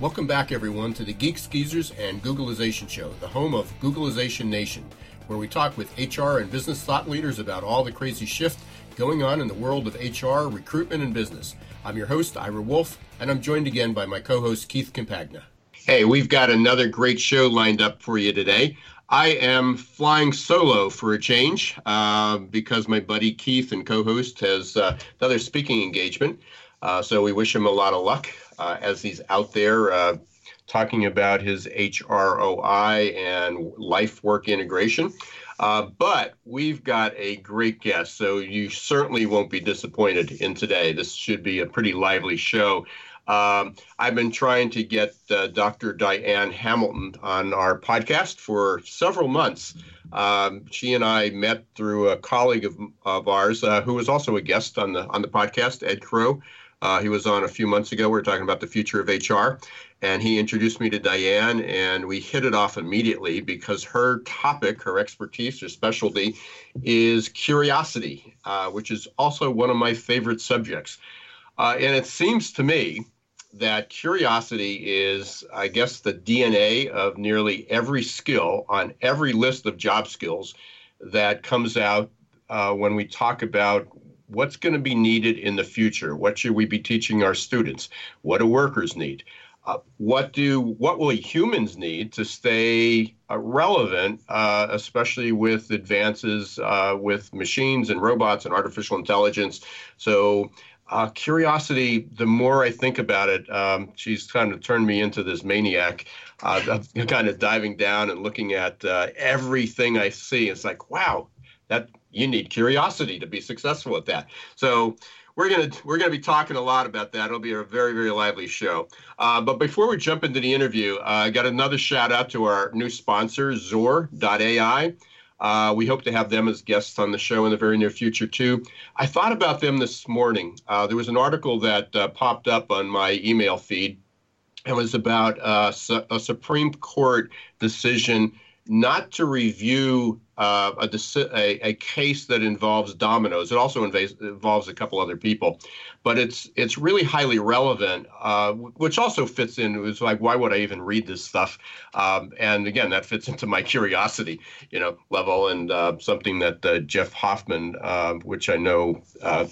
Welcome back, everyone, to the Geeks Geezers and Googlization Show, the home of Googlization Nation, where we talk with HR and business thought leaders about all the crazy shift going on in the world of HR, recruitment, and business. I'm your host, Ira Wolf, and I'm joined again by my co host, Keith Campagna. Hey, we've got another great show lined up for you today. I am flying solo for a change uh, because my buddy Keith and co host has uh, another speaking engagement. Uh, so we wish him a lot of luck uh, as he's out there uh, talking about his HROI and life work integration. Uh, but we've got a great guest, so you certainly won't be disappointed in today. This should be a pretty lively show. Um, I've been trying to get uh, Dr. Diane Hamilton on our podcast for several months. Um, she and I met through a colleague of, of ours uh, who was also a guest on the on the podcast, Ed Krow. Uh, he was on a few months ago. We were talking about the future of HR, and he introduced me to Diane, and we hit it off immediately because her topic, her expertise, her specialty is curiosity, uh, which is also one of my favorite subjects. Uh, and it seems to me that curiosity is, I guess, the DNA of nearly every skill on every list of job skills that comes out uh, when we talk about what's going to be needed in the future? What should we be teaching our students? What do workers need? Uh, what do what will humans need to stay uh, relevant, uh, especially with advances uh, with machines and robots and artificial intelligence? So. Uh, curiosity, the more I think about it, um, she's kind of turned me into this maniac, uh, kind of diving down and looking at everything I see. It's like, wow, that you need curiosity to be successful at that. So we're gonna we're gonna be talking a lot about that. It'll be a very very lively show. Uh, but before we jump into the interview, uh, I got another shout out to our new sponsor, XOR.ai. Uh, we hope to have them as guests on the show in the very near future too. I thought about them this morning. Uh, there was an article that uh, popped up on my email feed. It was about uh, a Supreme Court decision not to review uh, a, a, a, case that involves Domino's. It also involves a couple other people, but it's it's really highly relevant, uh, which also fits in. It was like, why would I even read this stuff? Um, and again, that fits into my curiosity, you know, level, and uh, something that uh, Jeff Hoffman, uh, which I know uh,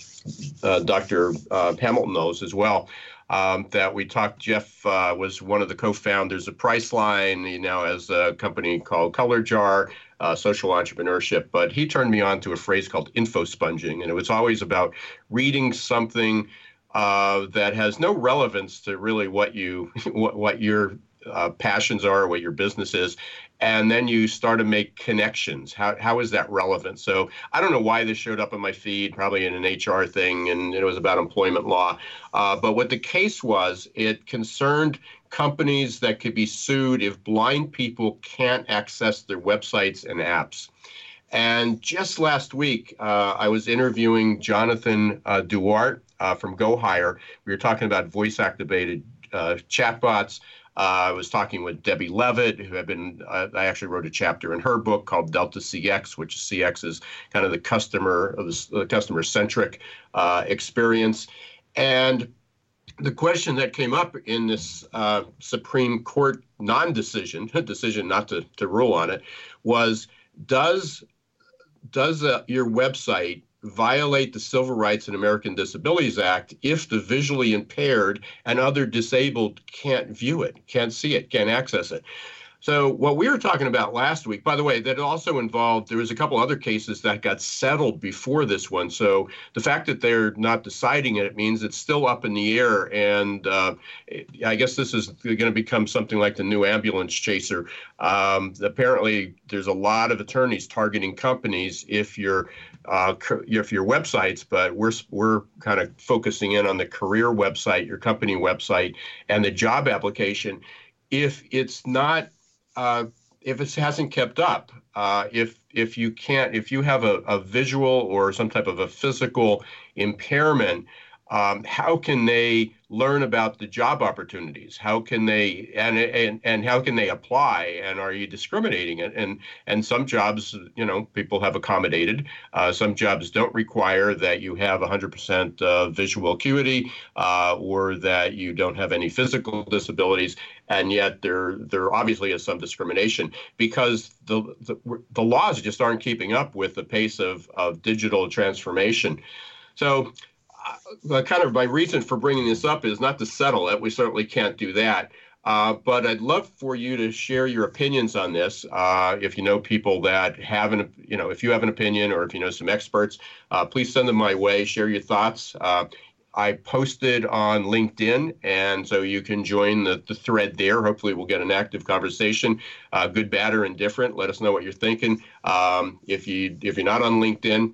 Dr. Hamilton knows as well um, that we talked. Jeff uh, was one of the co-founders of Priceline. He now has a company called ColorJar, uh, social entrepreneurship. But he turned me on to a phrase called info sponging, and it was always about reading something uh, that has no relevance to really what you what, what your uh, passions are, what your business is, and then you start to make connections. How, how is that relevant? So I don't know why this showed up on my feed, probably in an HR thing, and it was about employment law. Uh, but what the case was, it concerned companies that could be sued if blind people can't access their websites and apps. And just last week, uh, I was interviewing Jonathan uh, Duarte uh, from GoHire. We were talking about voice activated uh, chatbots. Uh, I was talking with Debbie Levitt, who had been, uh, I actually wrote a chapter in her book called Delta CX, which CX is kind of the customer, the customer centric uh, experience. And the question that came up in this uh, Supreme Court non decision, decision not to, to rule on it, was does, does uh, your website violate the Civil Rights and American Disabilities Act if the visually impaired and other disabled can't view it, can't see it, can't access it. So what we were talking about last week, by the way, that also involved there was a couple other cases that got settled before this one. So the fact that they're not deciding it, it means it's still up in the air. And uh, I guess this is going to become something like the new ambulance chaser. Um, apparently, there's a lot of attorneys targeting companies if you're uh, if your websites, but we're we're kind of focusing in on the career website, your company website, and the job application. If it's not uh, if it hasn't kept up, uh, if if you can't, if you have a, a visual or some type of a physical impairment, um, how can they learn about the job opportunities? How can they and and and how can they apply? And are you discriminating? And and some jobs you know people have accommodated. Uh, some jobs don't require that you have 100% uh, visual acuity uh, or that you don't have any physical disabilities. And yet there there obviously is some discrimination because the the, the laws just aren't keeping up with the pace of of digital transformation. So uh, kind of my reason for bringing this up is not to settle it. We certainly can't do that. Uh, but I'd love for you to share your opinions on this. Uh, if you know people that have an, you know, if you have an opinion or if you know some experts, uh, please send them my way. Share your thoughts. Uh, I posted on LinkedIn, and so you can join the, the thread there. Hopefully, we'll get an active conversation, uh, good, bad, or indifferent. Let us know what you're thinking. Um, if you if you're not on LinkedIn,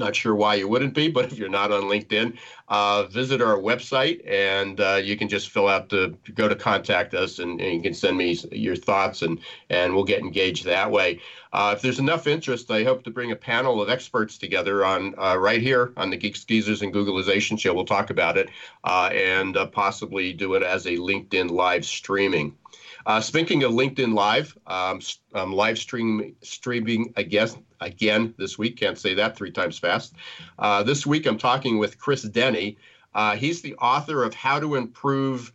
not sure why you wouldn't be, but if you're not on LinkedIn, uh, visit our website and uh, you can just fill out the go to contact us and, and, you can send me your thoughts and and we'll get engaged that way. Uh, if there's enough interest, I hope to bring a panel of experts together on uh, right here on the Geeks Geezers and Googlization show. We'll talk about it uh, and uh, possibly do it as a LinkedIn live streaming. Uh, speaking of LinkedIn Live, um, um, live stream, streaming again, again this week. Can't say that three times fast. Uh, this week I'm talking with Chris Denny. Uh, he's the author of How to Improve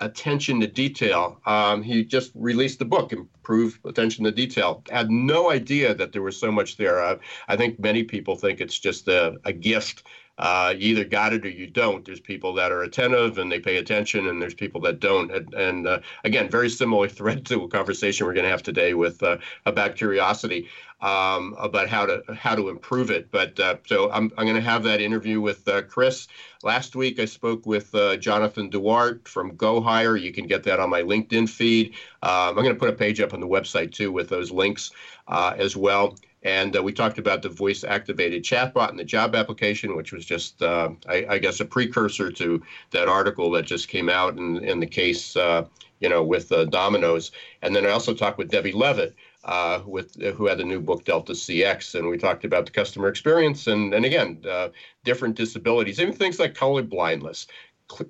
Attention to Detail. Um, he just released the book, Improve Attention to Detail. had no idea that there was so much there. Uh, I think many people think it's just a, a gift uh, you either got it or you don't. There's people that are attentive and they pay attention, and there's people that don't. And, and uh, again, very similar thread to a conversation we're going to have today with uh, about curiosity, um, about how to how to improve it. But uh, so I'm I'm going to have that interview with uh, Chris. Last week I spoke with uh, Jonathan Duarte from GoHire. You can get that on my LinkedIn feed. Um, I'm going to put a page up on the website too with those links as well. And uh, we talked about the voice activated chatbot in the job application, which was just, uh, I, I, guess, a precursor to that article that just came out in, in the case, uh, you know, with uh, Domino's. And then I also talked with Debbie Levitt. Uh, with who had the new book Delta CX, and we talked about the customer experience, and and again, uh, different disabilities, even things like color blindness,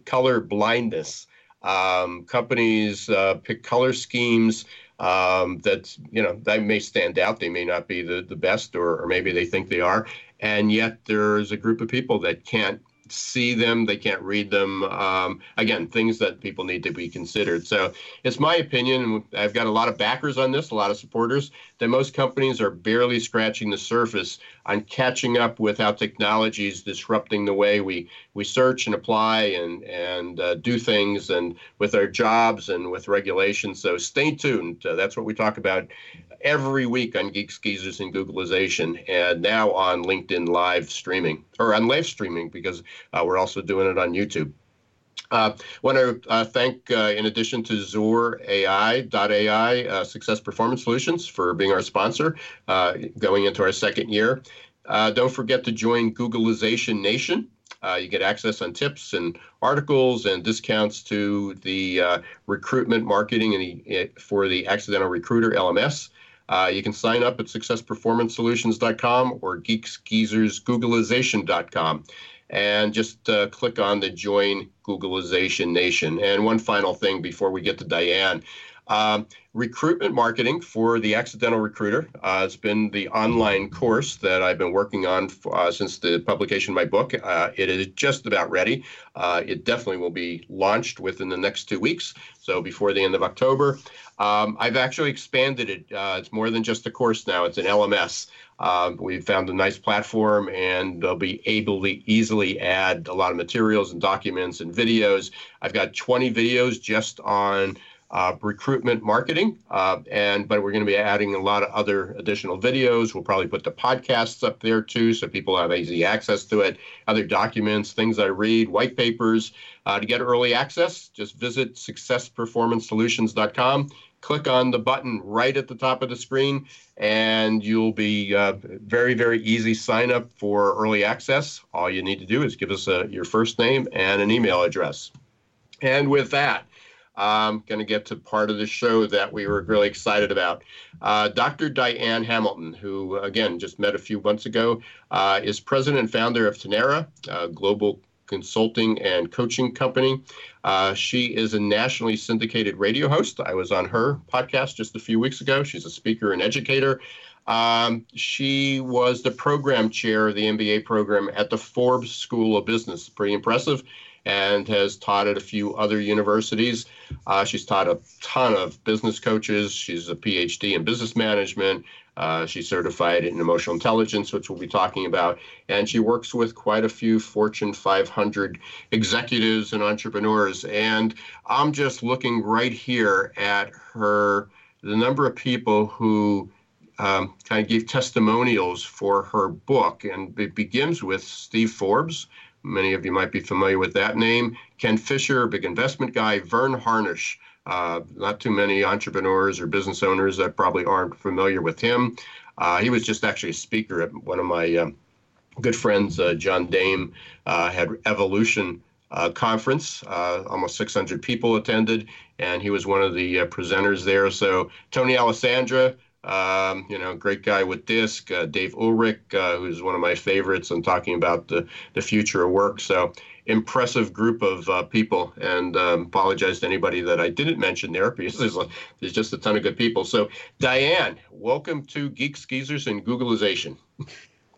color blindness. Um, companies pick color schemes um, that you know that may stand out. They may not be the the best, or, or maybe they think they are, and yet there's a group of people that can't see them, they can't read them. Um, again, things that people need to be considered. So it's my opinion, and I've got a lot of backers on this, a lot of supporters, that most companies are barely scratching the surface on catching up with how technology is disrupting the way we, we search and apply and, and uh, do things and with our jobs and with regulations. So stay tuned. Uh, that's what we talk about every week on Geeks Geezers and Googlization and now on LinkedIn live streaming or on live streaming because uh, we're also doing it on YouTube. I uh, want to uh, thank, uh, in addition to XOR AI.ai, uh, Success Performance Solutions for being our sponsor uh, going into our second year. Uh, don't forget to join Googlization Nation. you get access on tips and articles and discounts to the recruitment marketing and the, for the Accidental Recruiter LMS. Uh, you can sign up at successperformancesolutions.com or geeksgeezersgooglization.com and just uh, click on the Join Googlization Nation. And one final thing before we get to Diane. Um, recruitment marketing for the accidental recruiter uh, has been the online course that I've been working on uh, since the publication of my book. Uh, it is just about ready. Uh, it definitely will be launched within the next two weeks, so before the end of October. Um, I've actually expanded it. Uh, it's more than just a course now. It's an LMS. Um, we've found a nice platform, and they'll be able to easily add a lot of materials and documents and videos. I've got 20 videos just on uh, recruitment marketing, uh, and but we're going to be adding a lot of other additional videos. We'll probably put the podcasts up there too, so people have easy access to it. Other documents, things I read, white papers. Uh, to get early access, just visit successperformancesolutions.com. Click on the button right at the top of the screen, and you'll be uh, very, very easy sign up for early access. All you need to do is give us a, your first name and an email address. And with that, I'm going to get to part of the show that we were really excited about. Uh, Dr. Diane Hamilton, who again just met a few months ago, uh, is president and founder of Tonerra, a global consulting and coaching company. Uh, she is a nationally syndicated radio host. I was on her podcast just a few weeks ago. She's a speaker and educator. Um, she was the program chair of the MBA program at the Forbes School of Business. Pretty impressive and has taught at a few other universities. Uh, she's taught a ton of business coaches. She's a PhD in business management. Uh, she's certified in emotional intelligence, which we'll be talking about. And she works with quite a few Fortune 500 executives and entrepreneurs. And I'm just looking right here at her, the number of people who um, kind of gave testimonials for her book. And it begins with Steve Forbes, Many of you might be familiar with that name. Ken Fisher, big investment guy. Verne Harnish, uh, not too many entrepreneurs or business owners that probably aren't familiar with him. Uh, he was just actually a speaker at one of my um, good friends, uh, John Dame, uh, had Evolution uh, conference. Uh, almost 600 people attended, and he was one of the presenters there. So Tony Alessandra, um, you know, great guy with DISC. Uh, Dave Ulrich, uh, who's one of my favorites, and talking about the, the future of work. So impressive group of uh, people, and um, apologize to anybody that I didn't mention there because there's, a, there's just a ton of good people. So Diane, welcome to Geeks Geezers and Googlization.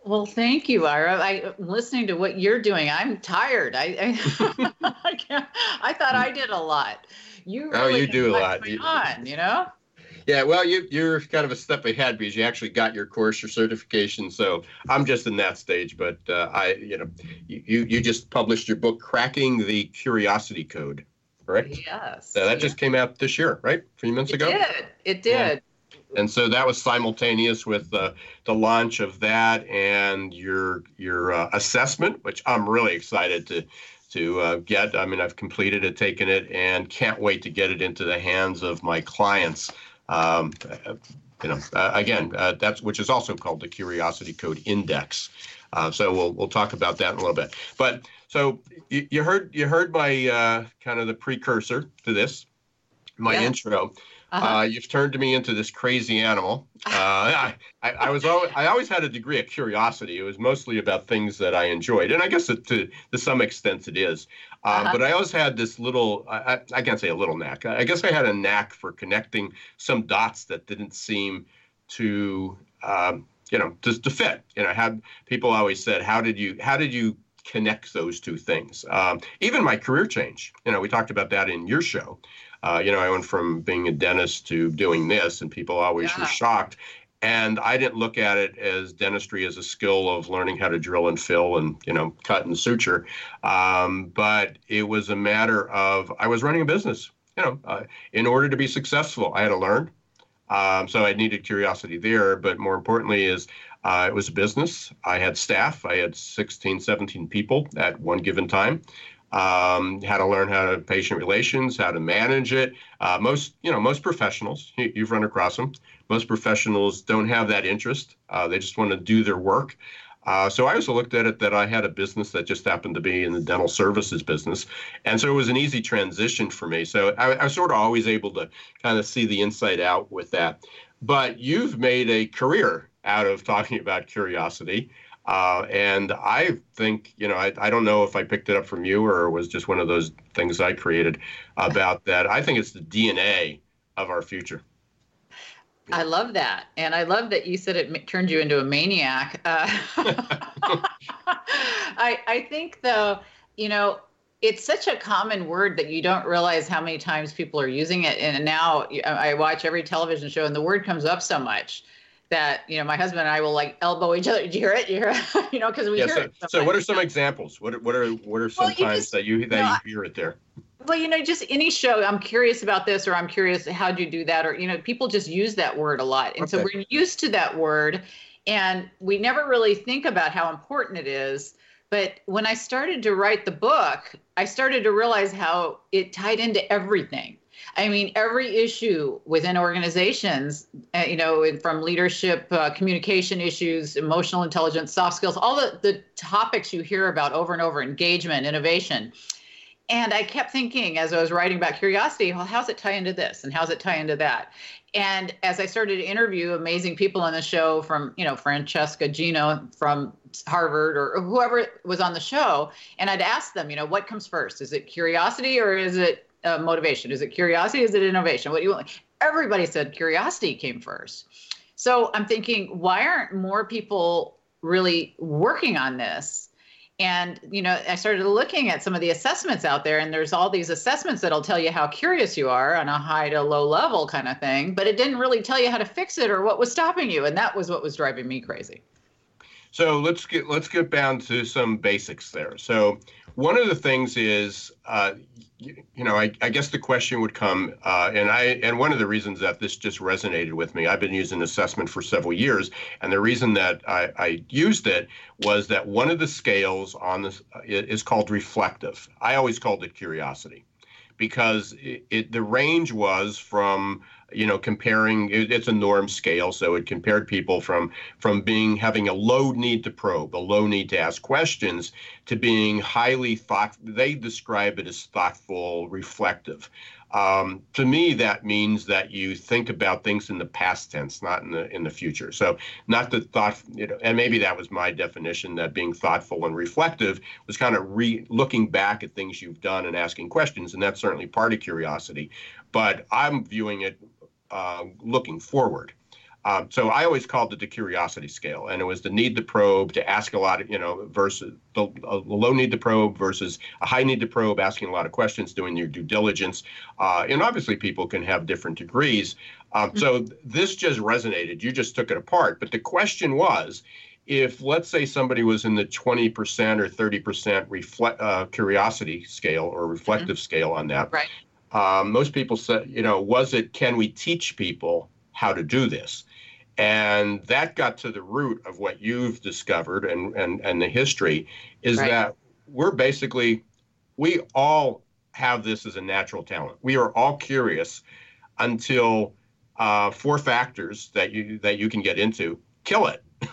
Well, thank you, Ira. I, listening to what you're doing. I'm tired. I I, I, I thought I did a lot. You really oh, you do a lot. On, you know. Yeah, well, you you're kind of a step ahead because you actually got your course, your certification. So I'm just in that stage, but uh, I, you know, you you just published your book, "Cracking the Curiosity Code," correct? Yes. So that yeah. just came out this year, right? A few months it ago. It did. It did. Yeah. And so that was simultaneous with uh, the launch of that and your your uh, assessment, which I'm really excited to to uh, get. I mean, I've completed it, taken it, and can't wait to get it into the hands of my clients. Um, you know, uh, again, uh, that's which is also called the Curiosity Code Index. Uh, so we'll we'll talk about that in a little bit. But so you, you heard you heard my uh, kind of the precursor to this, my yeah. intro. Uh-huh. Uh, you've turned me into this crazy animal. Uh, I, I, I, was always, I always had a degree of curiosity. It was mostly about things that I enjoyed, and I guess it, to to some extent it is. Uh, uh-huh. But I always had this little, I, I, can't say a little knack. I guess I had a knack for connecting some dots that didn't seem to, um, you know, to, to fit. You know, had people always said, how did you, how did you connect those two things? Um, even my career change. You know, we talked about that in your show. Uh, you know, I went from being a dentist to doing this, and people always yeah. were shocked. And I didn't look at it as dentistry as a skill of learning how to drill and fill and you know cut and suture, um, but it was a matter of I was running a business. You know, uh, in order to be successful, I had to learn. Um, so I needed curiosity there, but more importantly is uh, it was a business. I had staff. I had 16, 17 people at one given time um, how to learn how to patient relations, how to manage it. Uh, most, you know, most professionals, you, have run across them. Most professionals don't have that interest. Uh, they just want to do their work. Uh, so I also looked at it that I had a business that just happened to be in the dental services business, and so it was an easy transition for me. So I, I was sort of always able to kind of see the inside out with that. But you've made a career out of talking about curiosity. Uh, and I think, you know, I, I don't know if I picked it up from you or it was just one of those things I created about that. I think it's the DNA of our future. I love that. And I love that you said it turned you into a maniac. Uh, I, I think, though, you know, it's such a common word that you don't realize how many times people are using it. And now I watch every television show and the word comes up so much that you know my husband and I will like elbow each other. Did you hear it? You hear it? you know because we yeah, hear so, it. So what are some examples? What are, what are what are some well, times just, that you that you, hear it there? well, you know, just any show, I'm curious about this, or I'm curious, how'd you do that? Or, you know, people just use that word a lot. And okay. so we're used to that word, and we never really think about how important it is. But when I started to write the book, I started to realize how it tied into everything. I mean, every issue within organizations, uh, you know, from leadership, uh, communication issues, emotional intelligence, soft skills, all the, the topics you hear about over and over engagement, innovation and I kept thinking as I was writing about curiosity, well, how's it tie into this and how's it tie into that? And as I started to interview amazing people on the show from, you know, Francesca Gino from Harvard or whoever was on the show, and I'd ask them, you know, what comes first? Is it curiosity or is it uh, motivation? Is it curiosity? Is it innovation? What do you want? Everybody said curiosity came first. So I'm thinking, why aren't more people really working on this? and you know i started looking at some of the assessments out there and there's all these assessments that'll tell you how curious you are on a high to low level kind of thing but it didn't really tell you how to fix it or what was stopping you and that was what was driving me crazy so let's get let's get down to some basics there so one of the things is uh, you, you, know I, I, guess the question would come uh, and i and one of the reasons that this just resonated with me i've been using assessment for several years and the reason that i, I used it was that one of the scales on this uh, is called reflective. I always called it curiosity because it, it the range was from you know comparing it, it's a norm scale so it compared people from from being having a low need to probe a low need to ask questions to being highly thought they describe it as thoughtful reflective. Um, to me that means that you think about things in the past tense not in the in the future. So not the thought you know and maybe that was my definition that being thoughtful and reflective was kind of re looking back at things you've done and asking questions and that's certainly part of curiosity. But i'm viewing it uh, looking forward. Um, so I always called it the curiosity scale, and it was the need to probe to ask a lot of, you know, versus the, low need to probe versus a high need to probe, asking a lot of questions, doing your due diligence. Uh, and obviously, people can have different degrees. Um, mm-hmm. So this just resonated. You just took it apart. But the question was, if let's say somebody was in the 20% or 30% reflect, uh, curiosity scale or reflective mm-hmm. scale on that, right. Um, most people say, you know, was it can we teach people how to do this? And that got to the root of what you've discovered and, and, and the history is right. that we're basically, we all have this as a natural talent. We are all curious until uh, four factors that you that you can get into kill it.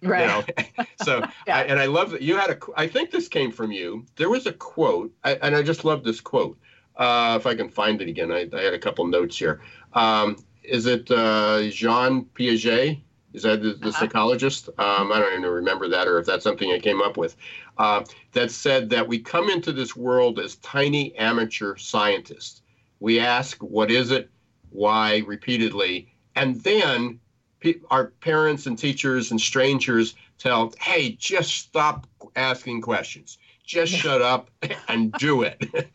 right. You know? so, yeah. I, and I love that you had a. I think this came from you. There was a quote, I, and I just love this quote. Uh, if I can find it again, I, I had a couple notes here. Um, is it uh, Jean Piaget? Is that the, the uh-huh. psychologist? Um, I don't even remember that, or if that's something I came up with. Uh, that said that we come into this world as tiny amateur scientists. We ask, "What is it? Why?" repeatedly, and then pe- our parents and teachers and strangers tell, "Hey, just stop asking questions. Just shut up and do it."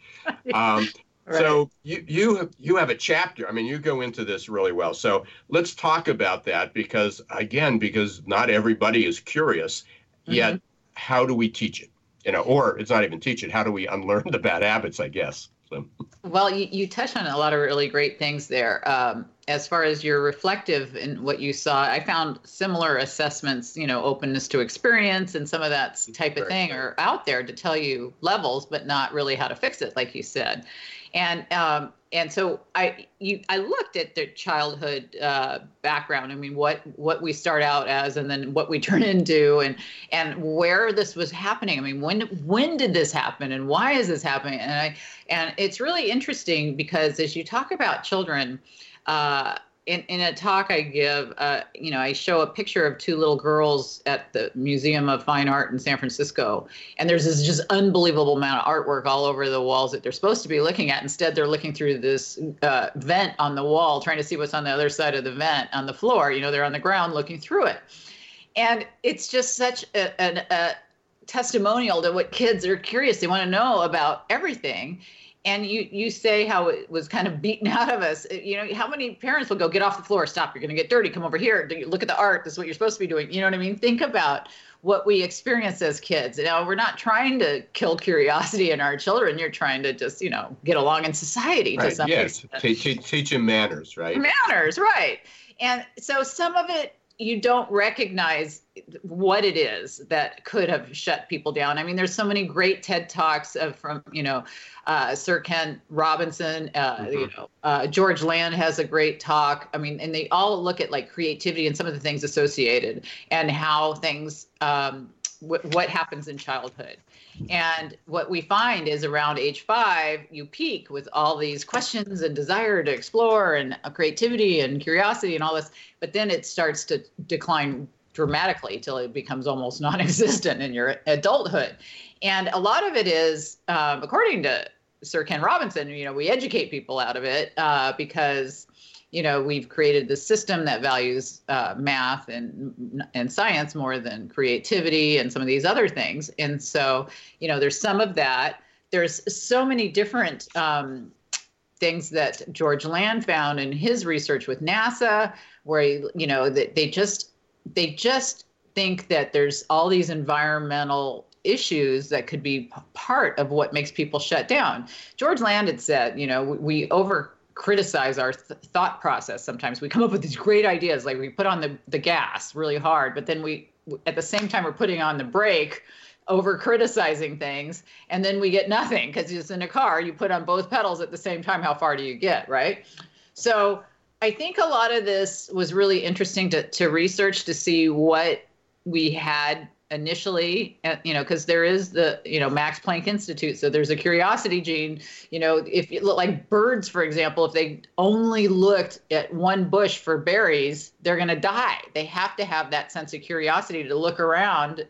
Um, right. So you you you have a chapter. I mean, you go into this really well. So let's talk about that because again, because not everybody is curious. Mm-hmm. Yet, how do we teach it? You know, or it's not even teach it. How do we unlearn the bad habits? I guess. So. Well, you, you touch on a lot of really great things there. Um, as far as your reflective and what you saw, I found similar assessments, you know, openness to experience and some of that type of thing are out there to tell you levels, but not really how to fix it, like you said. And um, and so I you I looked at their childhood uh, background. I mean, what what we start out as, and then what we turn into, and and where this was happening. I mean, when when did this happen, and why is this happening? And I and it's really interesting because as you talk about children. Uh, in, in a talk I give, uh, you know, I show a picture of two little girls at the Museum of Fine Art in San Francisco, and there's this just unbelievable amount of artwork all over the walls that they're supposed to be looking at. Instead, they're looking through this uh, vent on the wall, trying to see what's on the other side of the vent on the floor. You know, they're on the ground looking through it, and it's just such a, a, a testimonial to what kids are curious. They want to know about everything and you you say how it was kind of beaten out of us. You know how many parents will go get off the floor stop you're going to get dirty come over here look at the art this is what you're supposed to be doing. You know what i mean? Think about what we experience as kids. Now we're not trying to kill curiosity in our children you're trying to just you know get along in society right. to some yes teach, teach them manners right? Manners right. And so some of it you don't recognize what it is that could have shut people down. I mean, there's so many great TED talks of, from you know uh, Sir Ken Robinson. Uh, mm-hmm. You know, uh, George Land has a great talk. I mean, and they all look at like creativity and some of the things associated and how things um, w- what happens in childhood. And what we find is around age five, you peak with all these questions and desire to explore and creativity and curiosity and all this. But then it starts to decline dramatically till it becomes almost non-existent in your adulthood. And a lot of it is, um, according to Sir Ken Robinson, you know, we educate people out of it uh, because you know we've created this system that values uh, math and and science more than creativity and some of these other things and so you know there's some of that there's so many different um, things that george land found in his research with nasa where you know that they just they just think that there's all these environmental issues that could be part of what makes people shut down. George Land had said, you know, we, we over criticize our th- thought process sometimes. We come up with these great ideas like we put on the, the gas really hard but then we at the same time we're putting on the brake over criticizing things and then we get nothing because it's in a car you put on both pedals at the same time how far do you get right? So i think a lot of this was really interesting to, to research to see what we had initially uh, you know because there is the you know max planck institute so there's a curiosity gene you know if you look like birds for example if they only looked at one bush for berries they're going to die. They have to have that sense of curiosity to look around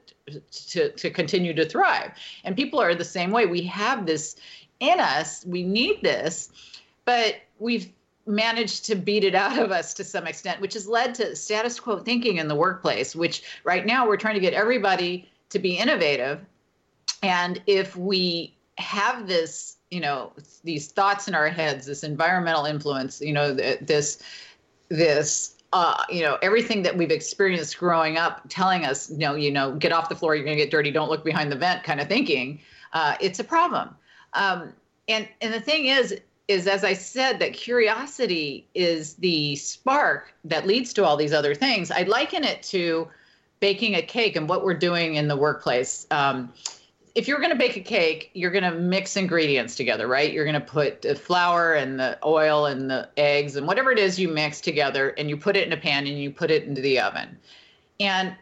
to to continue to thrive. And people are the same way. We have this in us. We need this. But we've managed to beat it out of us to some extent, which has led to status quo thinking in the workplace, which right now we're trying to get everybody to be innovative. And if we have this, you know, these thoughts in our heads, this environmental influence, you know, this, this, uh, you know, everything that we've experienced growing up telling us, you know, you know, get off the floor, you're going to get dirty, don't look behind the vent kind of thinking, uh, it's a problem. Um, and, and the thing is, is as I said, that curiosity is the spark that leads to all these other things. I liken it to baking a cake and what we're doing in the workplace. Um, if you're going to bake a cake, you're going to mix ingredients together, right? You're going to put the flour and the oil and the eggs and whatever it is you mix together, and you put it in a pan and you put it into the oven. And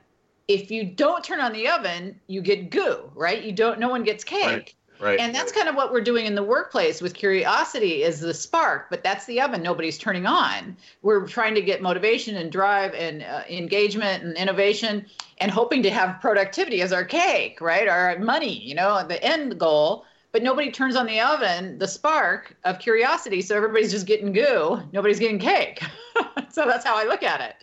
if you don't turn on the oven, you get goo, right? You don't. No one gets cake. Right. Right. And that's kind of what we're doing in the workplace with curiosity is the spark, but that's the oven nobody's turning on. We're trying to get motivation and drive and uh, engagement and innovation and hoping to have productivity as our cake, right? Our money, you know, the end goal. But nobody turns on the oven, the spark of curiosity. So everybody's just getting goo. Nobody's getting cake. so that's how I look at it.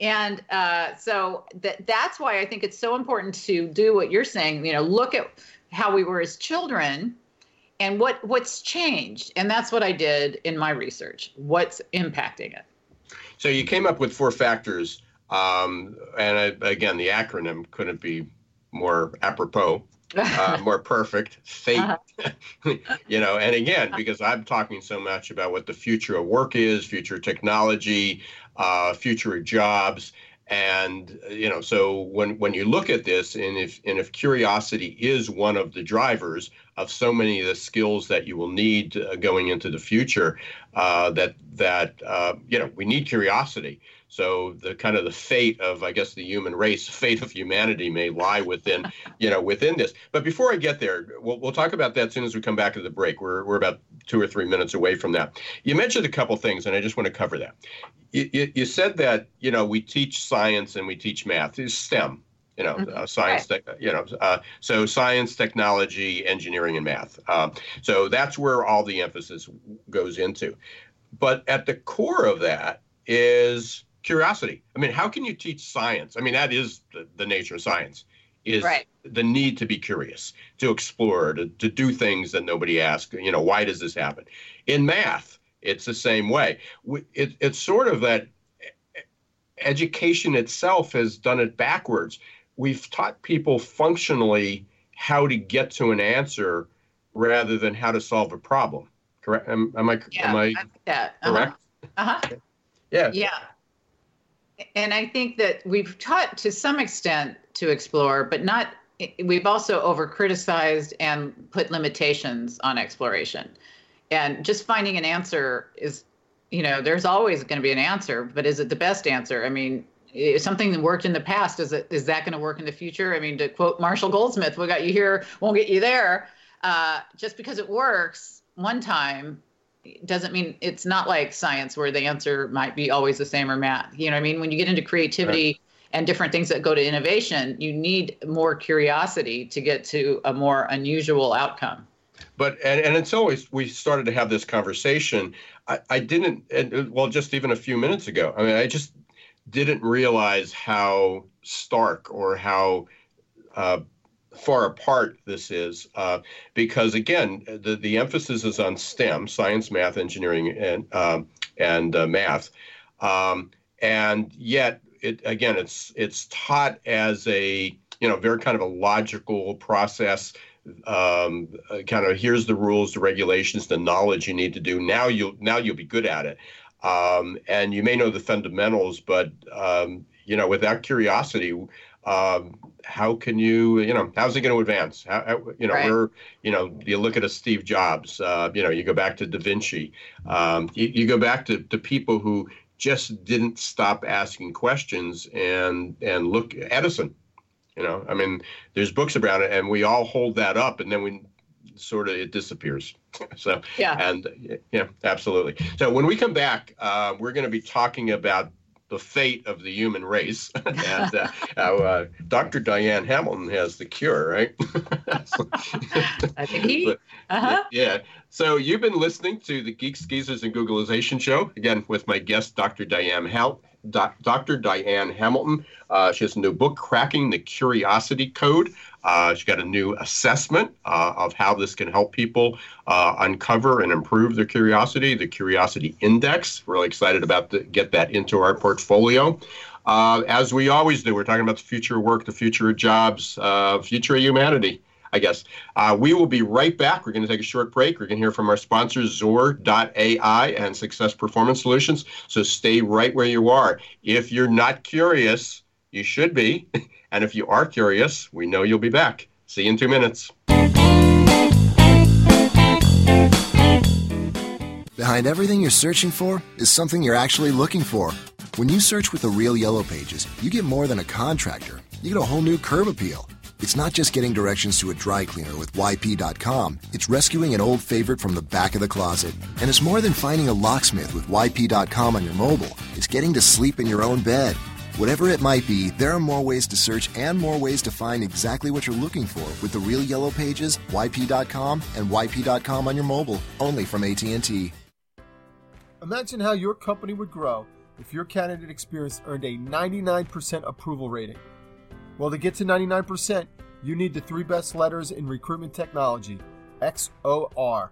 And uh, so that that's why I think it's so important to do what you're saying. You know, look at how we were as children and what what's changed. And that's what i did in my research what's impacting it. So you came up with four factors um, and I, again the acronym couldn't be more apropos uh, more perfect. Fate. Uh-huh. you know and again because i'm talking so much about what the future of work is future technology uh, future of jobs and you know so when when you look at this and if and if curiosity is one of the drivers of so many of the skills that you will need uh, going into the future uh, that that uh, you know we need curiosity so the kind of the fate of i guess the human race fate of humanity may lie within you know within this but before i get there we'll, we'll talk about that as soon as we come back to the break we're, we're about two or three minutes away from that you mentioned a couple things and i just want to cover that you, you said that you know we teach science and we teach math is STEM, you know, mm-hmm. uh, science, right. te- you know, uh, so science, technology, engineering, and math. Uh, so that's where all the emphasis goes into. But at the core of that is curiosity. I mean, how can you teach science? I mean, that is the, the nature of science is right. the need to be curious, to explore, to, to do things that nobody asked. You know, why does this happen? In math, it's the same way. It, it's sort of that education itself has done it backwards. We've taught people functionally how to get to an answer rather than how to solve a problem. Correct? Am, am I? Yeah, am I, I uh-huh. correct? Uh huh. Yeah. Yeah. And I think that we've taught to some extent to explore, but not. We've also over criticized and put limitations on exploration. And just finding an answer is, you know, there's always going to be an answer, but is it the best answer? I mean, something that worked in the past is it is that going to work in the future i mean to quote marshall goldsmith what got you here won't get you there uh, just because it works one time doesn't mean it's not like science where the answer might be always the same or math. You know what I mean? When you get into creativity right. and different things that go to innovation, you need more curiosity to get to a more unusual outcome. But and, and it's always we started to have this conversation. I, I didn't and, well just even a few minutes ago. I mean I just didn't realize how stark or how uh, far apart this is uh, because again the, the emphasis is on STEM science math engineering and um, and uh, math. Um, and yet it again it's it's taught as a you know very kind of a logical process um, uh, kind of here's the rules the regulations the knowledge you need to do. Now you'll now you'll be good at it. Um, and you may know the fundamentals but um, you know without curiosity um, how can you, you know, how's it going to advance? How, how you know, right. we're, you know, you look at a Steve Jobs, uh, you know, you go back to Da Vinci, um, you, you, go back to, to people who just didn't stop asking questions and and look Edison, you know, I mean, there's books about it, and we all hold that up, and then we sort of it disappears. so yeah, and yeah, absolutely. So when we come back, uh, we're going to be talking about the fate of the human race. and uh, uh, Dr. Diane Hamilton has the cure, right? I think he. Uh-huh. Yeah. So you've been listening to the Geeks, Geezers, and Googlization show again with my guest, Dr. Diane Hal. Dr. Diane Hamilton. Uh, she has a new book, Cracking the Curiosity Code. Uh, she's got a new assessment uh, of how this can help people uh, uncover and improve their curiosity, the Curiosity Index. Really excited about to get that into our portfolio. Uh, as we always do, we're talking about the future of work, the future of jobs, uh, future of humanity. I guess. Uh, we will be right back. We're going to take a short break. We're going to hear from our sponsors, XOR.ai and Success Performance Solutions. So stay right where you are. If you're not curious, you should be. And if you are curious, we know you'll be back. See you in two minutes. Behind everything you're searching for is something you're actually looking for. When you search with the real Yellow Pages, you get more than a contractor. You get a whole new curb appeal it's not just getting directions to a dry cleaner with YP.com, it's rescuing an old favorite from the back of the closet. And it's more than finding a locksmith with YP.com on your mobile, it's getting to sleep in your own bed. Whatever it might be, there are more ways to search and more ways to find exactly what you're looking for with the real yellow pages, YP.com, and YP.com on your mobile, only from AT&T. Imagine how your company would grow if your candidate experience earned a 99% approval rating. Well, to get to 99%, you need the three best letters in recruitment technology XOR.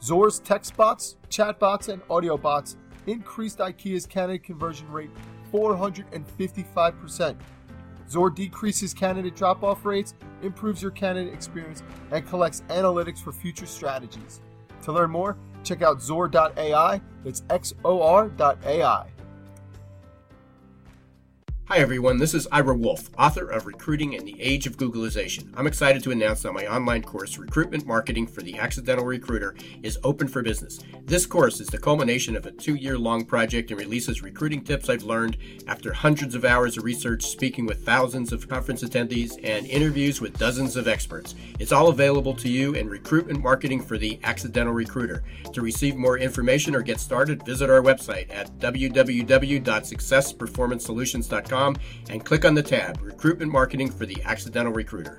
XOR's text bots, chat bots, and audio bots increased IKEA's candidate conversion rate 455%. XOR decreases candidate drop off rates, improves your candidate experience, and collects analytics for future strategies. To learn more, check out XOR.ai. That's XOR.ai. Hi, everyone. This is Ira Wolf, author of Recruiting in the Age of Googlization. I'm excited to announce that my online course, Recruitment Marketing for the Accidental Recruiter, is open for business. This course is the culmination of a two year long project and releases recruiting tips I've learned after hundreds of hours of research, speaking with thousands of conference attendees, and interviews with dozens of experts. It's all available to you in Recruitment Marketing for the Accidental Recruiter. To receive more information or get started, visit our website at www.successperformancesolutions.com and click on the tab Recruitment Marketing for the Accidental Recruiter.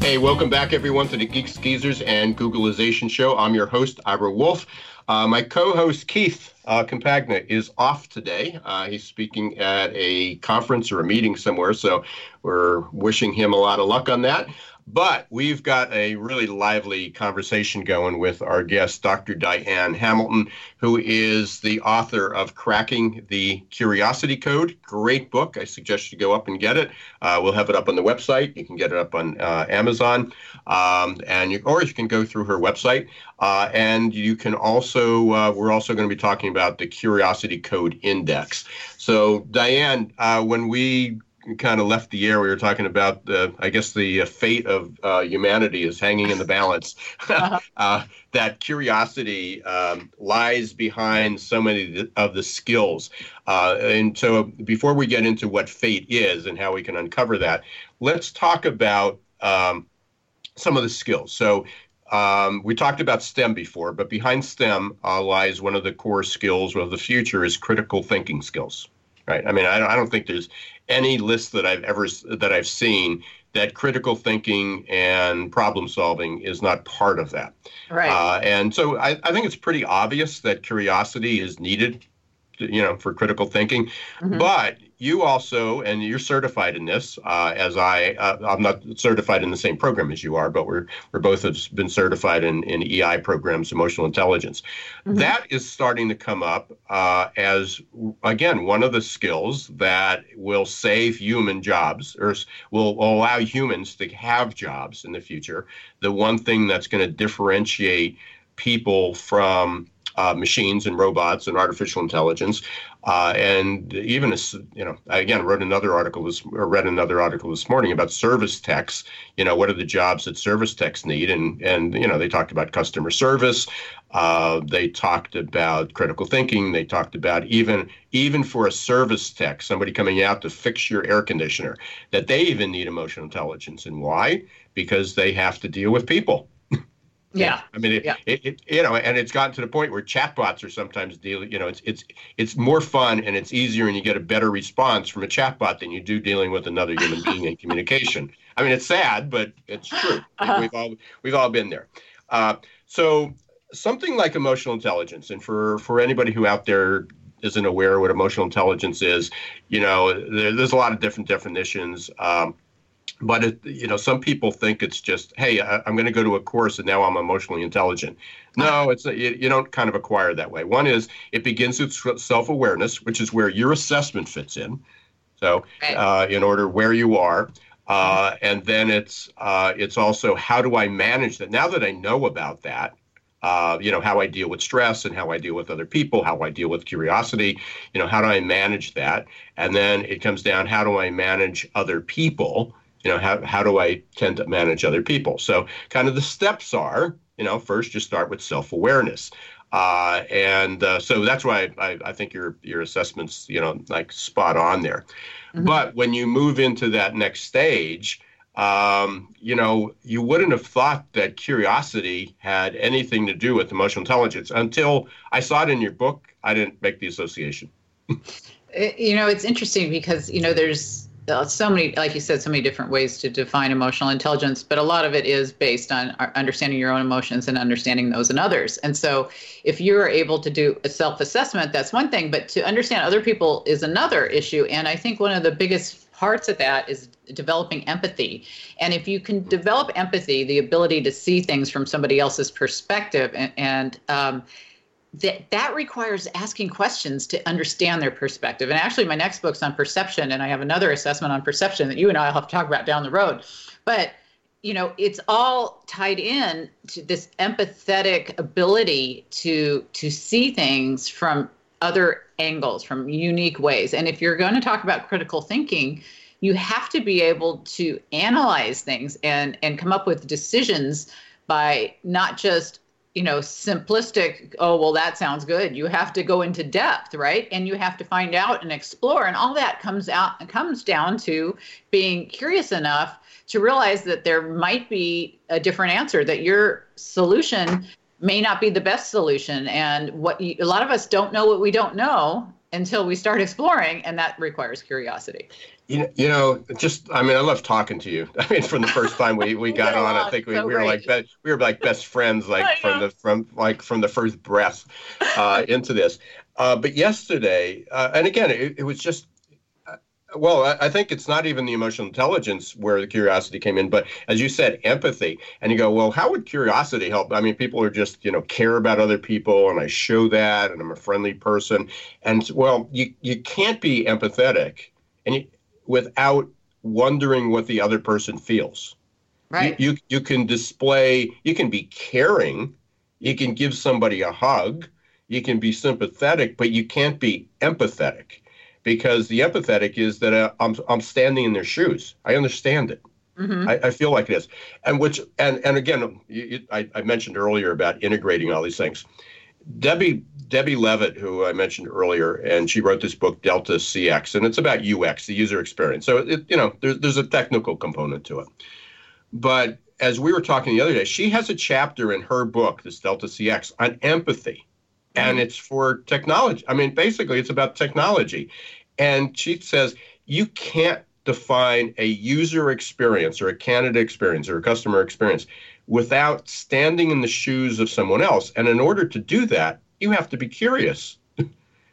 Hey, welcome back, everyone, to the Geeks Geezers and Googlization Show. I'm your host, Ira Wolf. Uh, my co-host Keith uh, Compagna is off today. Uh, he's speaking at a conference or a meeting somewhere, so we're wishing him a lot of luck on that. But we've got a really lively conversation going with our guest, Dr. Diane Hamilton, who is the author of Cracking the Curiosity Code. Great book. I suggest you go up and get it. Uh, we'll have it up on the website. You can get it up on uh, Amazon, um, and you, or you can go through her website. Uh, and you can also, uh, we're also going to be talking about the Curiosity Code Index. So, Diane, uh, when we kind of left the air, we were talking about the, I guess, the uh, fate of uh, humanity is hanging in the balance. uh-huh. uh, that curiosity um, lies behind so many of the skills. Uh, and so, before we get into what fate is and how we can uncover that, let's talk about um, some of the skills. So, um, we talked about STEM before, but behind STEM uh, lies one of the core skills of the future is critical thinking skills right? I mean, I don't, I don't think there's any list that I've ever that I've seen that critical thinking and problem solving is not part of that. Right. Uh, and so I, I think it's pretty obvious that curiosity is needed, you know, for critical thinking. Mm-hmm. But you also, and you're certified in this, uh, as I, uh, I'm not certified in the same program as you are, but we're we're both have been certified in, in EI programs, emotional intelligence. Mm-hmm. That is starting to come up uh, as again one of the skills that will save human jobs or will allow humans to have jobs in the future. The one thing that's going to differentiate people from uh, machines and robots and artificial intelligence. Uh, and even as you know, I again wrote another article this or read another article this morning about service techs. You know, what are the jobs that service techs need? And and you know, they talked about customer service. Uh, they talked about critical thinking. They talked about even even for a service tech, somebody coming out to fix your air conditioner, that they even need emotional intelligence. And why? Because they have to deal with people yeah. I mean, it, yeah. It, it, you know, and it's gotten to the point where chatbots are sometimes dealing, you know, it's it's it's more fun and it's easier and you get a better response from a chatbot than you do dealing with another human being in communication. I mean, it's sad, but it's true. Uh-huh. We've all we've all been there. Uh, so something like emotional intelligence, and for for anybody who out there isn't aware what emotional intelligence is, you know, there, there's a lot of different definitions. Um, but it, you know some people think it's just hey I, am going to go to a course and now i'm emotionally intelligent no it's you, you don't kind of acquire that way one is it begins with self-awareness which is where your assessment fits in so uh, in order where you are uh, and then it's uh, it's also how do i manage that now that i know about that uh, you know how I deal with stress and how I deal with other people, how I deal with curiosity. You know how do I manage that? And then it comes down how do I manage other people? You know how, how do i tend to manage other people? So kind of the steps are you know first you start with self-awareness. Uh, and uh, so that's why I, I, think your your assessments you know like spot on there. Mm-hmm. but when you move into that next stage um, you know you wouldn't have thought that curiosity had anything to do with emotional intelligence until i saw it in your book i didn't make the association. You know it's interesting because you know there's so many, like you said, so many different ways to define emotional intelligence, but a lot of it is based on understanding your own emotions and understanding those in others. And so, if you're able to do a self assessment, that's one thing, but to understand other people is another issue. And I think one of the biggest parts of that is developing empathy. And if you can develop empathy, the ability to see things from somebody else's perspective and, and um, that that requires asking questions to understand their perspective. And actually, my next book's on perception, and I have another assessment on perception that you and I will have to talk about down the road. But you know, it's all tied in to this empathetic ability to to see things from other angles, from unique ways. And if you're going to talk about critical thinking, you have to be able to analyze things and and come up with decisions by not just you know simplistic oh well that sounds good. You have to go into depth right? And you have to find out and explore. And all that comes out comes down to being curious enough to realize that there might be a different answer that your solution may not be the best solution. And what you, a lot of us don't know what we don't know until we start exploring, and that requires curiosity. You know, you know, just I mean, I love talking to you. I mean, from the first time we, we got on, I think we, so we were like be, we were like best friends, like from the from like from the first breath uh, into this. Uh, but yesterday, uh, and again, it, it was just well, I, I think it's not even the emotional intelligence where the curiosity came in, but as you said, empathy. And you go, well, how would curiosity help? I mean, people are just, you know, care about other people, and I show that, and I'm a friendly person. And well, you you can't be empathetic, and you, without wondering what the other person feels. Right. You, you you can display. You can be caring. You can give somebody a hug. You can be sympathetic, but you can't be empathetic because the empathetic is that uh, I'm I'm standing in their shoes. I understand it. Mm-hmm. I, I, feel like this, and which and and again, you, you, I, I mentioned earlier about integrating all these things. Debbie Debbie Levitt, who I mentioned earlier, and she wrote this book Delta CX, and it's about UX, the user experience. So it, you know, there's there's a technical component to it, but as we were talking the other day, she has a chapter in her book, this Delta CX, on empathy mm-hmm. and it's for technology. I mean, basically, it's about technology. And she says you can't define a user experience or a candidate experience or a customer experience without standing in the shoes of someone else. And in order to do that, you have to be curious.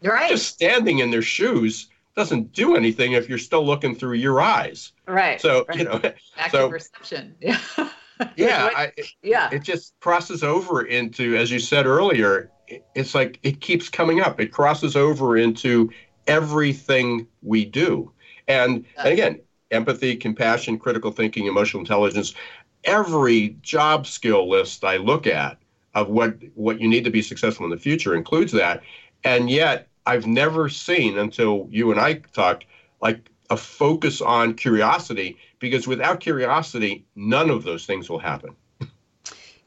Right. Just standing in their shoes doesn't do anything if you're still looking through your eyes. Right. So, right. you know, active so, perception. Yeah. yeah, I, yeah. It just crosses over into, as you said earlier, it's like it keeps coming up. It crosses over into everything we do. And, and again, empathy, compassion, critical thinking, emotional intelligence, every job skill list I look at of what what you need to be successful in the future includes that. And yet I've never seen until you and I talked like a focus on curiosity because without curiosity none of those things will happen.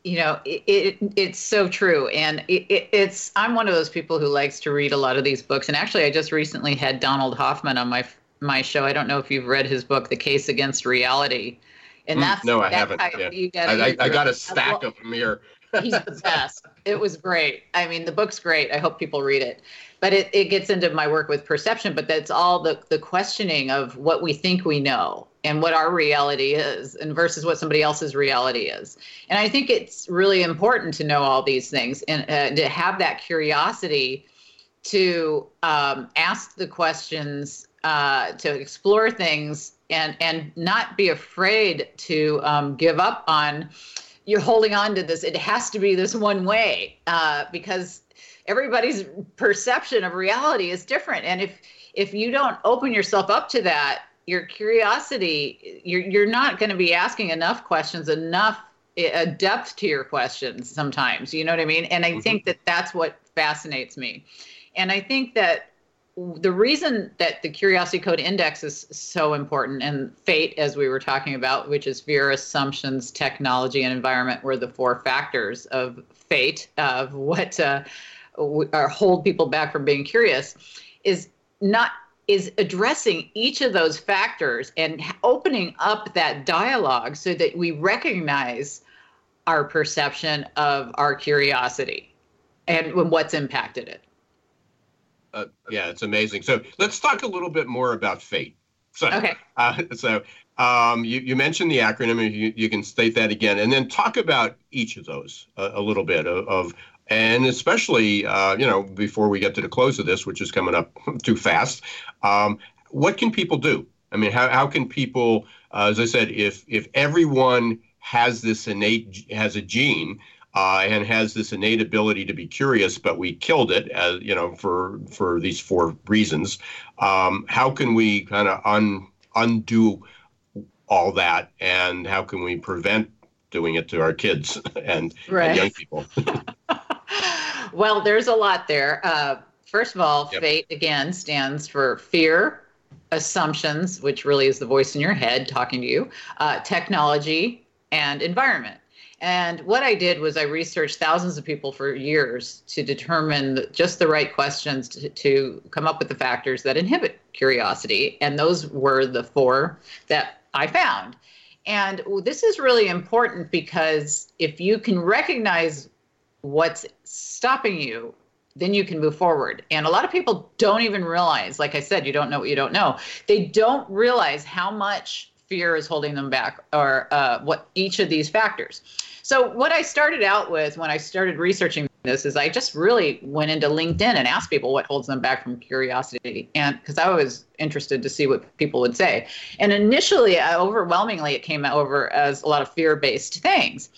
You know it, it, it's so true. And it, it's i'm one of those people who likes to read a lot of these books. And actually i just recently had donald hoffman on my my show. I don't know if you've read his book the case against reality and that's mm, no i haven't yeah. you gotta, I, I, I, got a stack of them here. He's the best. It was great. I mean the book's great. I hope people read it. But it, it gets into my work with perception but that's all the the questioning of what we think we know and what our reality is and versus what somebody else's reality is. And i think it's really important to know all these things and uh, to have that curiosity to um, ask the questions uh, to explore things and and not be afraid to um, give up on you're holding on to this. It has to be this one way uh, because everybody's perception of reality is different. And if if you don't open yourself up to that your curiosity you're you're not going to be asking enough questions enough a eh, depth to your questions sometimes you know what i mean? And i mm-hmm. think that that's what fascinates me. And i think that the reason that the curiosity code index is so important and fate as we were talking about which is fear assumptions technology and environment were the four factors of fate of what uh, hold people back from being curious is not is addressing each of those factors and opening up that dialogue so that we recognize our perception of our curiosity and what's impacted it. Uh, yeah, it's amazing. So let's talk a little bit more about fate. So, okay. Uh, so um, you, you, mentioned the acronym, you, you, can state that again, and then talk about each of those a, a little bit of, of, and especially uh, you know before we get to the close of this which is coming up too fast um, what can people do i mean how, how can people uh, as i said if if everyone has this innate has a gene uh, and has this innate ability to be curious, but we killed it, as you know, for for these four reasons. Um, how can we kind of un, undo all that, and how can we prevent doing it to our kids and, right. and young people? well, there's a lot there. Uh, first of all, yep. fate again stands for fear, assumptions, which really is the voice in your head talking to you, uh, technology, and environment. And what I did was I researched thousands of people for years to determine just the right questions to, to, come up with the factors that inhibit curiosity. And those were the four that I found. And this is really important because if you can recognize what's stopping you then you can move forward. And a lot of people don't even realize, like I said, you don't know what you don't know. They don't realize how much fear is holding them back or uh, what each of these factors. So, what I started out with when I started researching this is I just really went into LinkedIn and asked people what holds them back from curiosity. And because I was interested to see what people would say. And initially, uh, overwhelmingly, it came over as a lot of fear based things.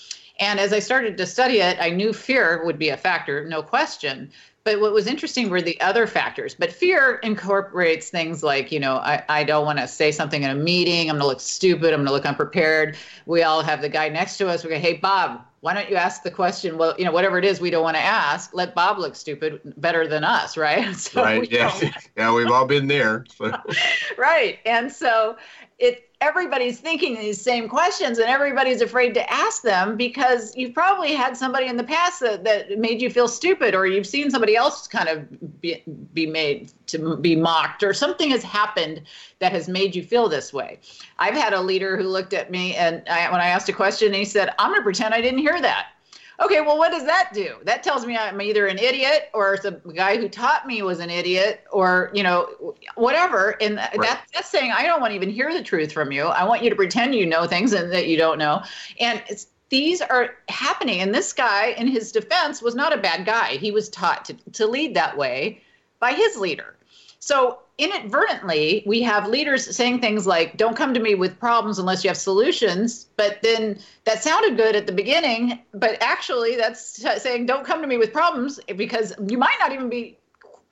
And as I started to study it, I knew fear would be a factor, no question. But what was interesting were the other factors. But fear incorporates things like, you know, I, I don't want to say something in a meeting. I'm going to look stupid. I'm going to look unprepared. We all have the guy next to us. We go, hey, Bob, why don't you ask the question? Well, you know, whatever it is we don't want to ask, let Bob look stupid better than us, right? So right. Yeah. yeah. We've all been there. So. right. And so it everybody's thinking these same questions and everybody's afraid to ask them because you've probably had somebody in the past that, that made you feel stupid or you've seen somebody else kind of be, be made to be mocked or something has happened that has made you feel this way. I've had a leader who looked at me and I, when i asked a question he said i'm going to pretend i didn't hear that Okay, well, what does that do? That tells me I'm either an idiot or the guy who taught me was an idiot or, you know, whatever. And right. that, that's saying I don't want to even hear the truth from you. I want you to pretend you know things and that you don't know. And these are happening. And this guy, in his defense, was not a bad guy. He was taught to, to lead that way by his leader. So inadvertently, we have leaders saying things like, don't come to me with problems unless you have solutions. But then that sounded good at the beginning, but actually, that's saying, don't come to me with problems because you might not even be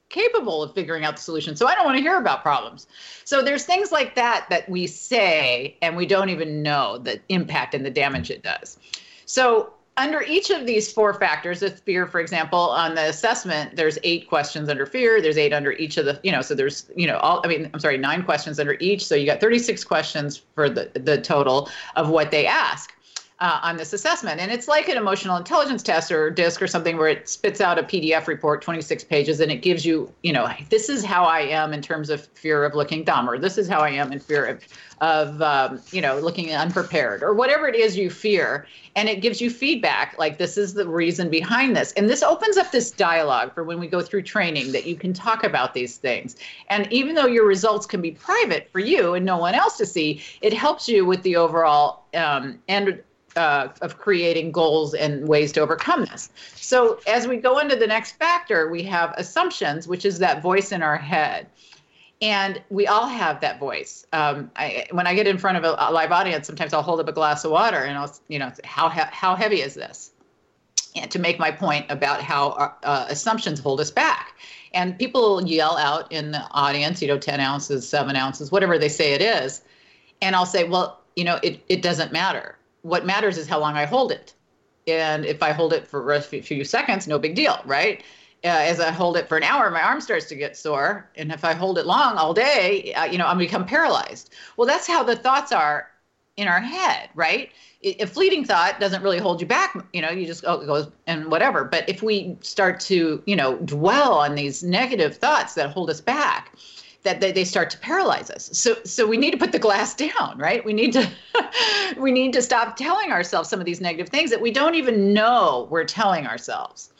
capable of figuring out the solution. So I don't want to hear about problems. So there's things like that that we say and we don't even know the impact and the damage it does. So under each of these four factors, with fear, for example, on the assessment, there's eight questions under fear. There's eight under each of the, you know, so there's, you know, all, I mean, I'm sorry, nine questions under each. So you got 36 questions for the, the total of what they ask. Uh, on this assessment. And it's like an emotional intelligence test or DISC or something where it spits out a PDF report, 26 pages, and it gives you, you know, this is how I am in terms of fear of looking dumb, or this is how I am in fear of of um, you know looking unprepared or whatever it is you fear. And it gives you feedback like this is the reason behind this. And this opens up this dialogue for when we go through training that you can talk about these things. And even though your results can be private for you and no one else to see it helps you with the overall um, end uh, of creating goals and ways to overcome this. So, as we go into the next factor, we have assumptions, which is that voice in our head and we all have that voice. Um, I, when I get in front of a, a, live audience, sometimes I'll hold up a glass of water and I'll, you know, how how heavy is this? And to make my point about how our, uh, assumptions hold us back. And people yell out in the audience, you know, 10 ounces, seven ounces, whatever they say it is. And I'll say, well, you know, it, it doesn't matter. What matters is how long I hold it. And if I hold it for a few seconds, no big deal, right? uh, as I hold it for an hour, my arm starts to get sore. And if I hold it long all day, uh, you know, I'm become paralyzed. Well, that's how the thoughts are in our head, right? A fleeting thought doesn't really hold you back. You know, you just oh, it goes and whatever. But if we start to, you know, dwell on these negative thoughts that hold us back, that they, they start to paralyze us. So, so we need to put the glass down, right? We need to, we need to stop telling ourselves some of these negative things that we don't even know we're telling ourselves.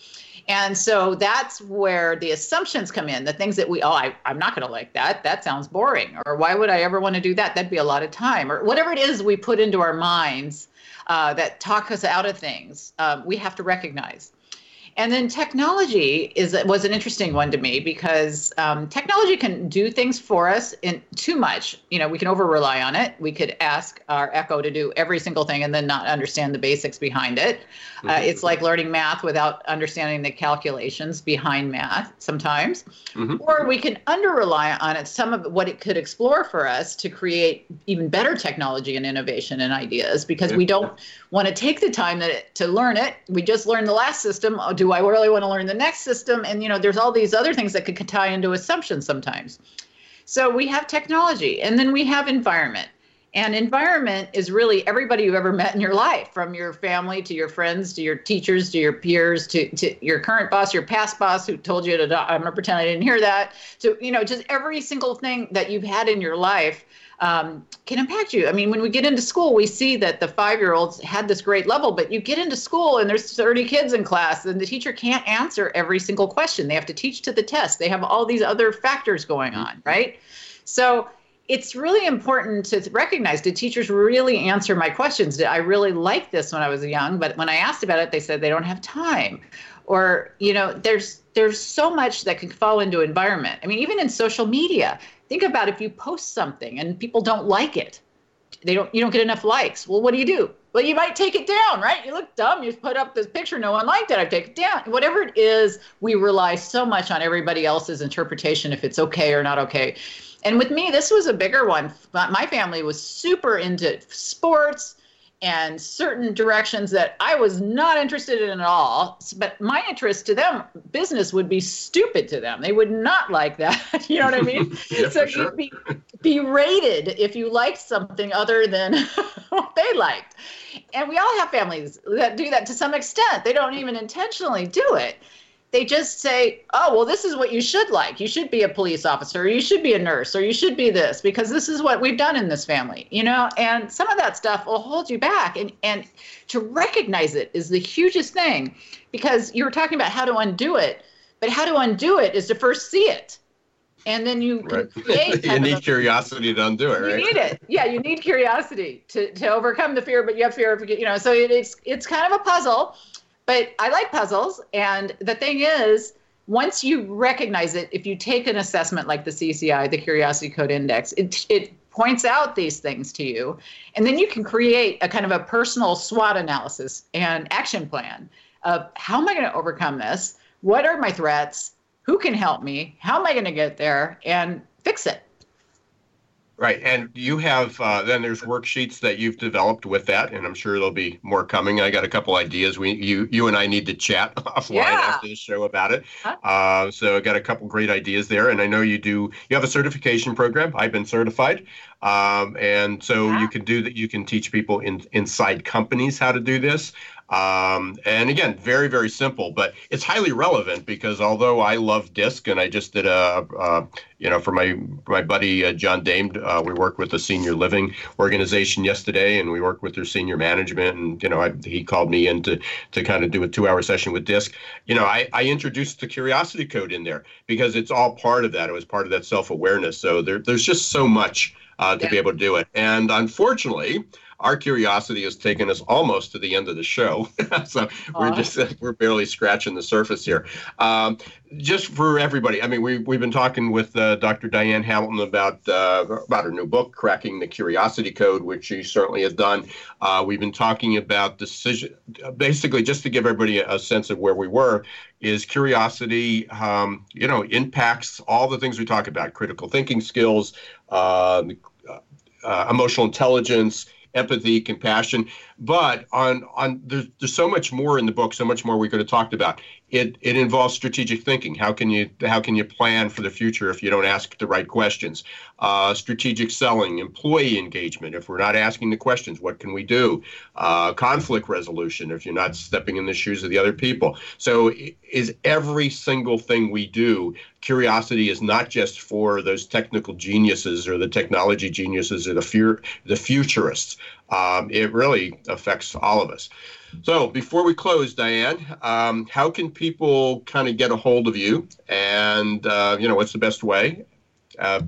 And so that's where the assumptions come in the things that we, oh, I, I'm not going to like that. That sounds boring. Or why would I ever want to do that? That'd be a lot of time. Or whatever it is we put into our minds uh, that talk us out of things, uh, we have to recognize. And then technology is was an interesting one to me because um, technology can do things for us in too much. You know, we can over rely on it. We could ask our Echo to do every single thing and then not understand the basics behind it. Uh, mm-hmm. it's like learning math without understanding the calculations behind math sometimes. Mm-hmm. Or we can under rely on it. Some of what it could explore for us to create even better technology and innovation and ideas because we don't want to take the time that to learn it. We just learned the last system. Oh, I really want to learn the next system? And you know, there's all these other things that could tie into assumptions sometimes. So we have technology, and then we have environment. And environment is really everybody you've ever met in your life, from your family to your friends to your teachers to your peers to, to your current boss, your past boss who told you to, I'm going to pretend I didn't hear that. So you know, just every single thing that you've had in your life um, can impact you. I mean, when we get into school, we see that the five year olds had this great level, but you get into school and there's 30 kids in class, and the teacher can't answer every single question. They have to teach to the test. They have all these other factors going on, right? So it's really important to recognize did teachers really answer my questions? Did I really like this when I was young? But when I asked about it, they said they don't have time. Or, you know, there's there's so much that can fall into environment. I mean, even in social media, think about if you post something and people don't like it. They don't you don't get enough likes. Well what do you do? Well you might take it down right? You look dumb. You put up this picture. No one liked it. I take it down. Whatever it is we rely so much on everybody else's interpretation if it's okay or not okay. And with me this was a bigger one. My family was super into sports and certain directions that I was not interested in at all. But my interest to them, business would be stupid to them. They would not like that. you know what I mean? yeah, so sure. you'd be berated if you liked something other than what they liked. And we all have families that do that to some extent. They don't even intentionally do it they just say, oh, well, this is what you should like. You should be a police officer, or you should be a nurse, or you should be this, because this is what we've done in this family, you know? And some of that stuff will hold you back. And, and to recognize it is the hugest thing, because you were talking about how to undo it, but how to undo it is to first see it. And then you right. you need curiosity to undo it, right? You need it. Yeah, you need curiosity to, to overcome the fear, but you have fear of, you know, so it, it's, it's kind of a puzzle but I like puzzles. And the thing is, once you recognize it, if you take an assessment like the CCI, the Curiosity Code Index, it, it points out these things to you. And then you can create a kind of a personal SWOT analysis and action plan of how am I going to overcome this? What are my threats? Who can help me? How am I going to get there? And fix it. Right, and you have uh, then there's worksheets that you've developed with that, and I'm sure there'll be more coming. I got a couple ideas. We you you and I need to chat offline yeah. after the show about it. Huh? Uh, so I got a couple great ideas there, and I know you do. You have a certification program. I've been certified, um, and so yeah. you can do that. You can teach people in, inside companies how to do this. Um, and again, very, very simple, but it's highly relevant because although I love DISC and I just did a, a you know, for my my buddy uh, John Dame, uh, we worked with a senior living organization yesterday, and we worked with their senior management, and you know, I, he called me in to to kind of do a two hour session with DISC. You know, I, I introduced the curiosity code in there because it's all part of that. It was part of that self awareness. So there, there's just so much uh, to yeah. be able to do it, and unfortunately our curiosity has taken us almost to the end of the show. so we're just we're barely scratching the surface here. Um, just for everybody, I mean, we we've been talking with uh, Dr. Diane Hamilton about uh, about her new book, Cracking the Curiosity Code, which she certainly has done. Uh, we've been talking about decision, basically, just to give everybody a, sense of where we were. Is curiosity, um, you know, impacts all the things we talk about: critical thinking skills, uh, uh, emotional intelligence empathy, compassion. But on on there's, there's so much more in the book, so much more we could have talked about. It it involves strategic thinking. How can you how can you plan for the future if you don't ask the right questions? Uh, strategic selling, employee engagement. If we're not asking the questions, what can we do? Uh, conflict resolution. If you're not stepping in the shoes of the other people. So is every single thing we do. Curiosity is not just for those technical geniuses or the technology geniuses or the fear the futurists. Um, it really affects all of us. So before we close, Diane, um, how can people kind of get a hold of you? And uh, you know, what's the best way? Uh,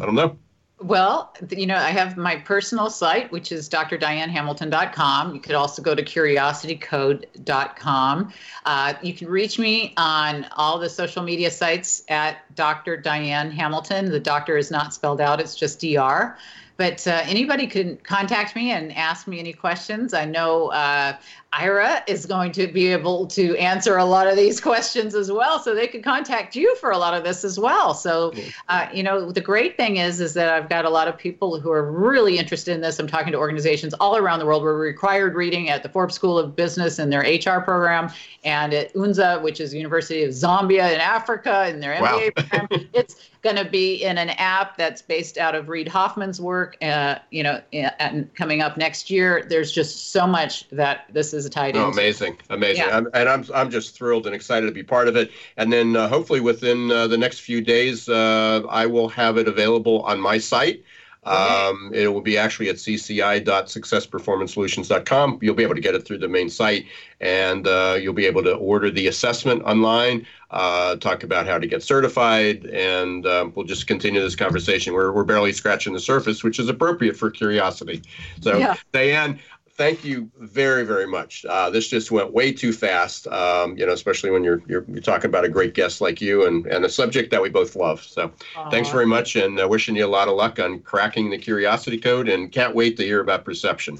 I don't know. Well, you know, I have my personal site, which is drdianehamilton.com. You could also go to curiositycode.com. Uh, you can reach me on all the social media sites at Dr. Diane Hamilton. The doctor is not spelled out, it's just DR. But uh, anybody can contact me and ask me any questions. I know uh, Ira is going to be able to answer a lot of these questions as well. So they could contact you for a lot of this as well. So, uh, you know, the great thing is, is that I've got a lot of people who are really interested in this. I'm talking to organizations all around the world. We're required reading at the Forbes School of Business in their HR program and at UNZA, which is University of Zambia in Africa in their MBA wow. program. It's going to be in an app that's based out of Reid Hoffman's work, uh, you know, and coming up next year. There's just so much that this is tied oh. Amazing, amazing, yeah. I'm, and I'm I'm just thrilled and excited to be part of it. And then uh, hopefully within uh, the next few days, uh, I will have it available on my site. Um, it will be actually at cci.successperformancesolutions.com. You'll be able to get it through the main site, and uh, you'll be able to order the assessment online. Uh, talk about how to get certified, and um, we'll just continue this conversation. We're, we're barely scratching the surface, which is appropriate for curiosity. So, yeah. Diane, thank you very, very much. Uh, this just went way too fast, um, you know, especially when you're, you're, you're talking about a great guest like you and, and a subject that we both love. So Aww. thanks very much and uh, wishing you a lot of luck on cracking the curiosity code and can't wait to hear about perception.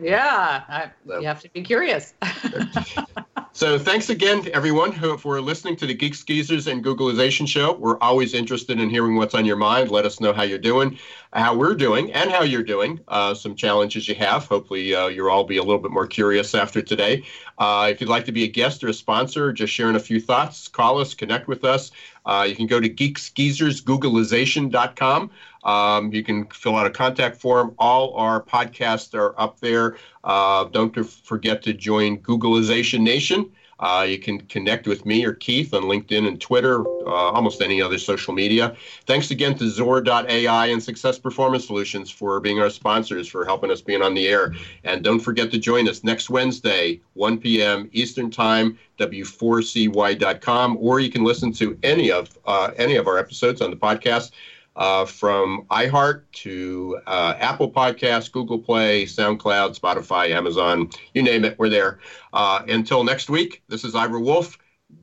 Yeah, I, so. you have to be curious. So thanks again to everyone who for listening to the Geeks Geezers and Googlization show. We're always interested in hearing what's on your mind. Let us know how you're doing, how we're doing, and how you're doing. Uh, some challenges you have. Hopefully, uh, you'll all be a little bit more curious after today. Uh, if you'd like to be a guest or a sponsor, just sharing a few thoughts, call us, connect with us. Uh, you can go to geeksgeezersgooglization.com. Um, you can fill out a contact form. All our podcasts are up there. Uh, don't forget to join Googlization Nation. Uh, you can connect with me or Keith on LinkedIn and Twitter, uh, almost any other social media. Thanks again to XOR.ai and Success Performance Solutions for being our sponsors, for helping us being on the air. And don't forget to join us next Wednesday, 1 p.m. Eastern Time, w4cy.com, or you can listen to any of uh, any of our episodes on the podcast uh, from iHeart to uh, Apple Podcasts, Google Play, SoundCloud, Spotify, Amazon, you name it, we're there. Uh, until next week, this is Ira Wolf.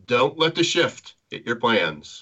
Don't let the shift hit your plans.